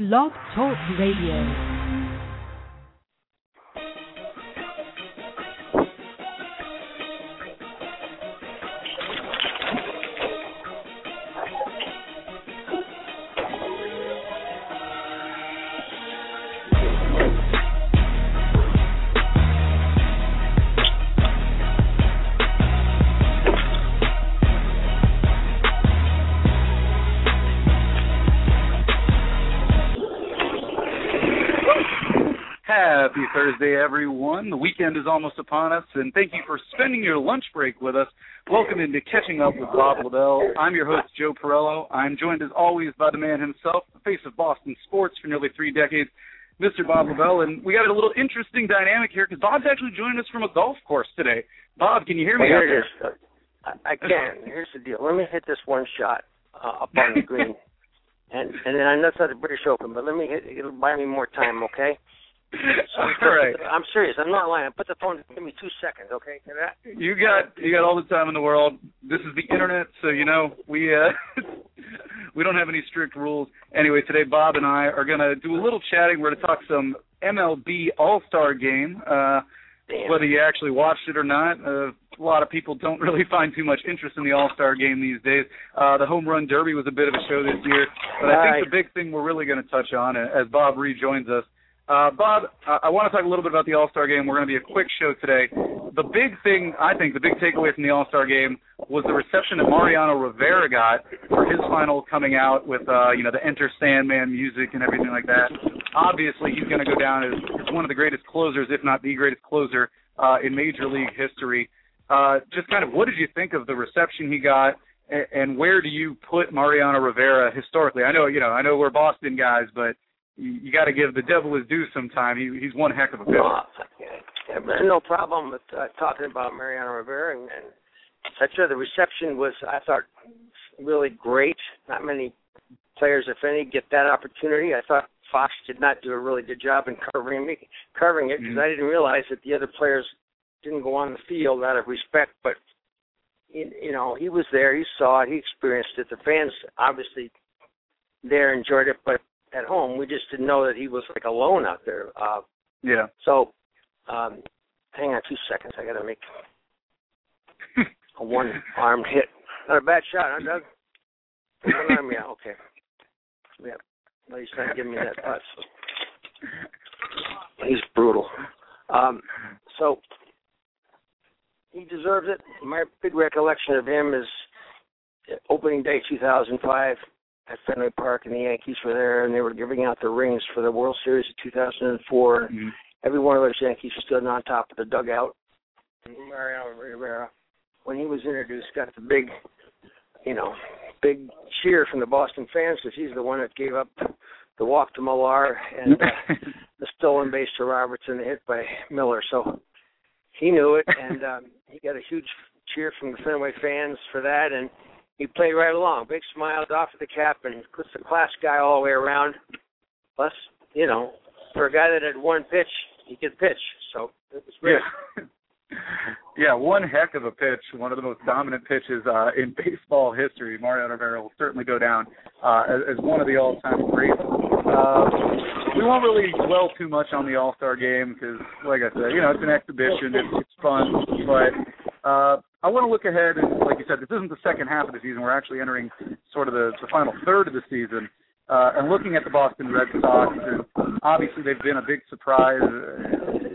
Blog Talk Radio. Thursday, everyone. The weekend is almost upon us, and thank you for spending your lunch break with us. Welcome into Catching Up with Bob Lobel. I'm your host, Joe Parello. I'm joined, as always, by the man himself, the face of Boston sports for nearly three decades, Mr. Bob Lobel. And we got a little interesting dynamic here because Bob's actually joining us from a golf course today. Bob, can you hear me? Well, here it is. I I can. Here's the deal. Let me hit this one shot uh, up on the green, and and then I know it's not the British Open, but let me hit. It'll buy me more time, okay? All right. I'm serious. I'm not lying. Put the phone. Give me two seconds, okay? You got you got all the time in the world. This is the internet, so you know we uh we don't have any strict rules. Anyway, today Bob and I are gonna do a little chatting. We're gonna talk some MLB All Star Game. Uh whether you actually watched it or not. Uh, a lot of people don't really find too much interest in the All Star Game these days. Uh, the Home Run Derby was a bit of a show this year, but I think the big thing we're really going to touch on uh, as Bob rejoins us. Uh, Bob, I, I want to talk a little bit about the All Star Game. We're going to be a quick show today. The big thing, I think, the big takeaway from the All Star Game was the reception that Mariano Rivera got for his final coming out with, uh, you know, the Enter Sandman music and everything like that. Obviously, he's going to go down as, as one of the greatest closers, if not the greatest closer uh, in Major League history. Uh, just kind of, what did you think of the reception he got, and, and where do you put Mariano Rivera historically? I know, you know, I know we're Boston guys, but you, you got to give the devil his due sometime. He, he's one heck of a pitcher. No, yeah, no problem with uh, talking about Mariano Rivera and, and etc. The reception was, I thought, really great. Not many players, if any, get that opportunity. I thought Fox did not do a really good job in covering me, covering it because Mhm. I didn't realize that the other players didn't go on the field out of respect. But you you know, he was there, he saw it, he experienced it. The fans obviously there enjoyed it, but at home we just didn't know that he was like alone out there. Uh, Yeah. so, um, hang on two seconds. I got to make a one-armed hit. Not a bad shot, huh, Doug? One arm, yeah, okay. Yeah, well, he's not giving me that putt. So. He's brutal. Um, so he deserves it. My big recollection of him is opening day 2005 at Fenway Park, and the Yankees were there, and they were giving out the rings for the World Series of 2004 Mhm. every one of those Yankees stood on top of the dugout. Mariano Rivera, when he was introduced, got the big, you know, big cheer from the Boston fans because he's the one that gave up the walk to Millar and uh, the stolen base to Robertson, the hit by Mueller. So he knew it, and um, he got a huge cheer from the Fenway fans for that, and he played right along. Big smiles off of the cap, and was a class guy all the way around. Plus, you know, for a guy that had one pitch, he could pitch. So it was great. Yeah. yeah, one heck of a pitch, one of the most dominant pitches uh, in baseball history. Mariano Rivera will certainly go down uh, as, as one of the all-time greats. Uh, we won't really dwell too much on the All-Star game because, like I said, you know, it's an exhibition, it's, it's fun, but uh, I want to look ahead and, like you said, this isn't the second half of the season. We're actually entering sort of the, the final third of the season. Uh, and looking at the Boston Red Sox, and obviously they've been a big surprise,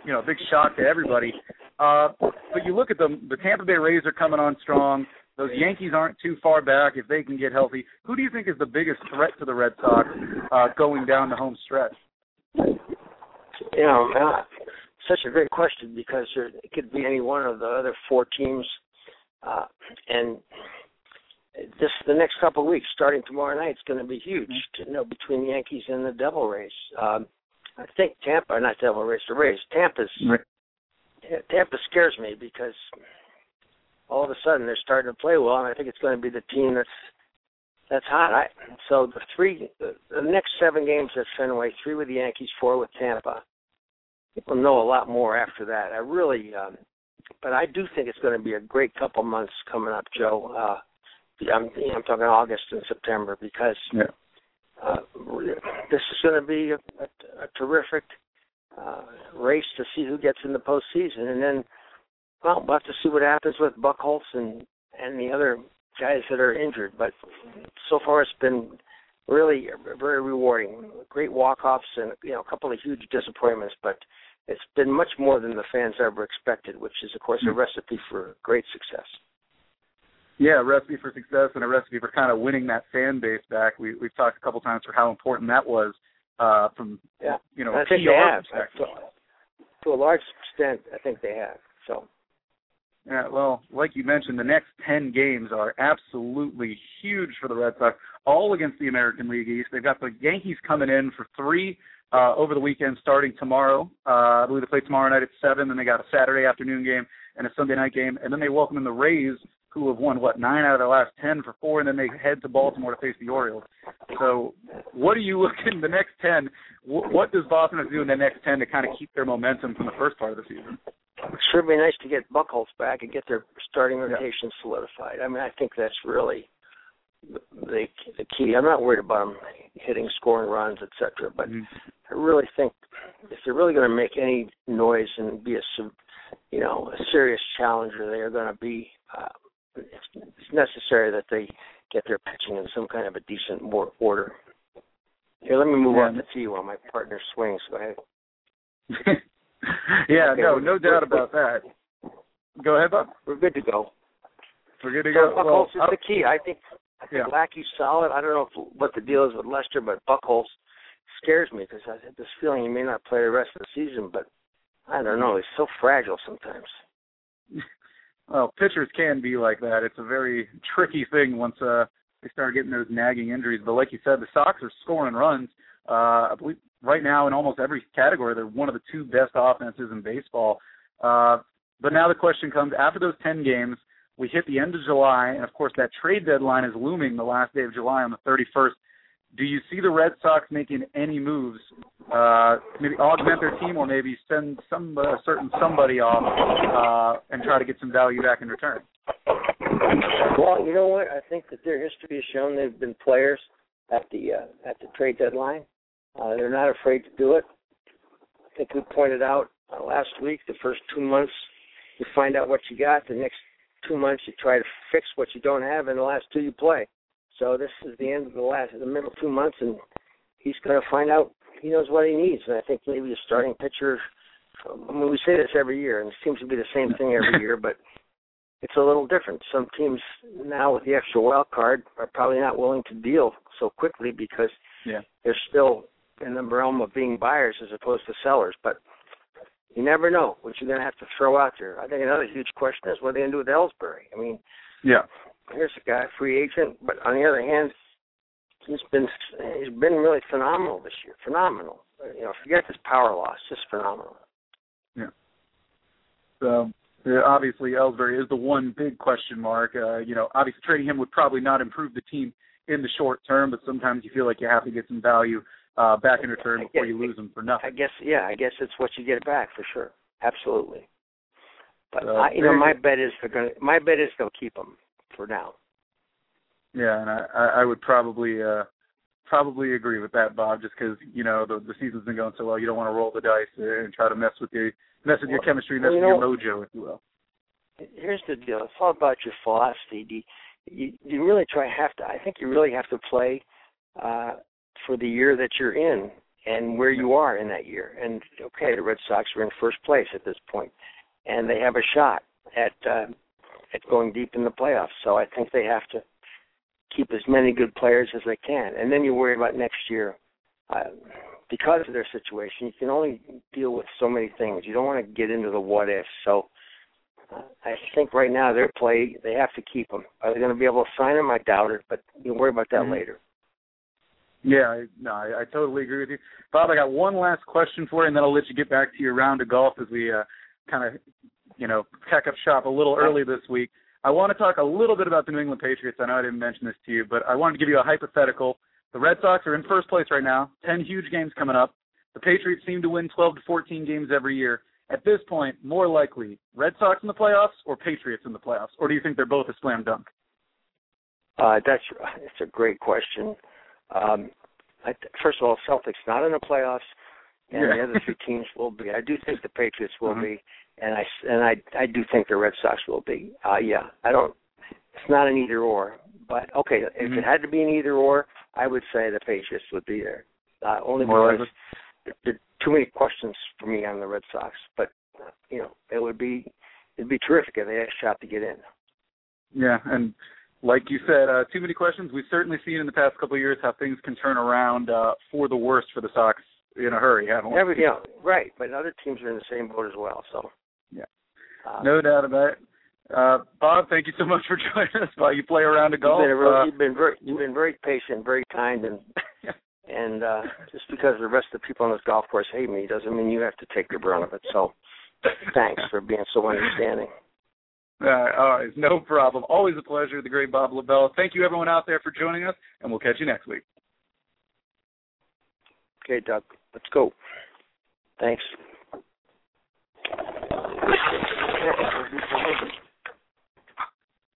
you know, a big shock to everybody. Uh, but you look at them, the Tampa Bay Rays are coming on strong. Those Yankees aren't too far back if they can get healthy. Who do you think is the biggest threat to the Red Sox uh, going down the home stretch? You know, uh, such a great question because there, it could be any one of the other four teams, uh, and this the next couple of weeks, starting tomorrow night, is going to be huge. You know, between the Yankees and the Devil Rays. Um, I think Tampa, not Devil Rays, the Rays. Tampa's Yeah, Tampa scares me because all of a sudden they're starting to play well, and I think it's going to be the team that's that's hot. I, so the three, the, the next seven games at Fenway, three with the Yankees, four with Tampa. People know a lot more after that. I really, um, but I do think it's going to be a great couple months coming up, Joe. Uh, I'm, I'm talking August and September because Yeah. uh, this is going to be a, a, a terrific uh, race to see who gets in the postseason, and then well, we'll have to see what happens with Buchholz and and the other guys that are injured. But so far, it's been really very rewarding. Great walk-offs and you know a couple of huge disappointments, but it's been much more than the fans ever expected, which is of course a hmm. recipe for great success. Yeah, a recipe for success and a recipe for kind of winning that fan base back. We we've talked a couple times for how important that was uh from yeah. you know I think they have. To, to a large extent I think they have. So yeah, well, like you mentioned, the next 10 games are absolutely huge for the Red Sox, all against the American League East. They've got the Yankees coming in for three uh, over the weekend starting tomorrow. Uh, I believe they play tomorrow night at 7, then they got a Saturday afternoon game and a Sunday night game, and then they welcome in the Rays, who have won, what, nine out of their last 10 for four, and then they head to Baltimore to face the Orioles. So what are you looking, the next 10, what does Boston have to do in the next 10 to kind of keep their momentum from the first part of the season? It sure be nice to get Buchholz back and get their starting rotation yeah. solidified. I mean, I think that's really the, the key. I'm not worried about them hitting scoring runs, etc. But mm-hmm. I really think if they're really going to make any noise and be a you know a serious challenger, they are going to be. Uh, it's, necessary that they get their pitching in some kind of a decent order. Here, let me move yeah. on to you while my partner swings. Go ahead. yeah, okay, no, no doubt about that. Go ahead, Bob. We're good to go. We're good to so go. Well, is the key. I think I think yeah. Lackey's solid. I don't know if, what the deal is with Lester, but Buchholz scares me because I have this feeling he may not play the rest of the season. But I don't know. He's so fragile sometimes. Well, pitchers can be like that. It's a very tricky thing once uh, they start getting those nagging injuries. But like you said, the Sox are scoring runs. Uh, I believe right now in almost every category. They're one of the two best offenses in baseball. Uh, but now the question comes after those 10 games, we hit the end of July, and of course that trade deadline is looming the last day of July on the 31st. Do you see the Red Sox making any moves, uh, maybe augment their team, or maybe send some uh, certain somebody off uh, and try to get some value back in return? Well, you know what? I think that their history has shown they've been players at the uh, at the trade deadline. Uh, they're not afraid to do it. I think we pointed out uh, last week the first two months you find out what you got. The next two months you try to fix what you don't have, and the last two you play. So this is the end of the last, the middle two months, and he's going to find out. He knows what he needs, and I think maybe a starting pitcher. I mean, we say this every year, and it seems to be the same thing every year, but it's a little different. Some teams now with the extra wild card are probably not willing to deal so quickly because yeah. they're still in the realm of being buyers as opposed to sellers. But you never know what you're going to have to throw out there. I think another huge question is what are they going to do with Ellsbury. I mean, yeah, here's a guy, free agent, but on the other hand, he's been he's been really phenomenal this year. Phenomenal. You know, forget his power loss, just phenomenal. Yeah. So yeah, obviously Ellsbury is the one big question mark. Uh, you know, obviously trading him would probably not improve the team in the short term, but sometimes you feel like you have to get some value uh, back in return before you lose them for nothing. I guess, yeah, I guess it's what you get back for sure. Absolutely. But I, you know, my bet is they're going. My bet is they'll keep them for now. Yeah, and I, I would probably uh probably agree with that, Bob. Just because you know the the season's been going so well, you don't want to roll the dice and try to mess with your mess with well, your chemistry, mess you with know, your mojo, if you will. Here's the deal: it's all about your philosophy. You, you, you really try have to. I think you really have to play uh for the year that you're in and where you are in that year. And okay, the Red Sox are in first place at this point, and they have a shot at uh, at going deep in the playoffs. So I think they have to keep as many good players as they can, and then you worry about next year. Uh, because of their situation, you can only deal with so many things. You don't want to get into the what ifs. So uh, I think right now their play, they have to keep them. Are they going to be able to sign them? I doubt it, but you will worry about that mm-hmm. later. Yeah, I, no, I, I totally agree with you, Bob. I got one last question for you, and then I'll let you get back to your round of golf as we uh, kind of, you know, pack up shop a little early this week. I want to talk a little bit about the New England Patriots. I know I didn't mention this to you, but I wanted to give you a hypothetical. The Red Sox are in first place right now, 10 huge games coming up. The Patriots seem to win 12 to 14 games every year. At this point, more likely, Red Sox in the playoffs or Patriots in the playoffs? Or do you think they're both a slam dunk? Uh, that's that's a great question. Um, I, first of all, Celtics not in the playoffs, and Yeah. the other three teams will be. I do think the Patriots will Mhm. be, and I and I I do think the Red Sox will be. Uh, yeah, I don't. It's not an either or, but okay, if Mhm. it had to be an either or, I would say the Patriots would be there. Uh, only More because there are too many questions for me on the Red Sox, but you know it would be it'd be terrific if they had a shot to get in. Yeah, and like you said, uh, too many questions. We've certainly seen in the past couple of years how things can turn around uh, for the worst for the Sox in a hurry, haven't we? Every, know, right, but other teams are in the same boat as well. So Yeah. uh, No doubt about it. Uh, Bob, thank you so much for joining us while you play around a golf. You've been, real, Uh, you've been very you've been very patient, very kind, and and uh, just because the rest of the people on this golf course hate me doesn't mean you have to take the brunt of it. So thanks for being so understanding. All right, all right, no problem. Always a pleasure, the great Bob Lobel. Thank you, everyone out there, for joining us, and we'll catch you next week. Okay, Doug, let's go. Thanks.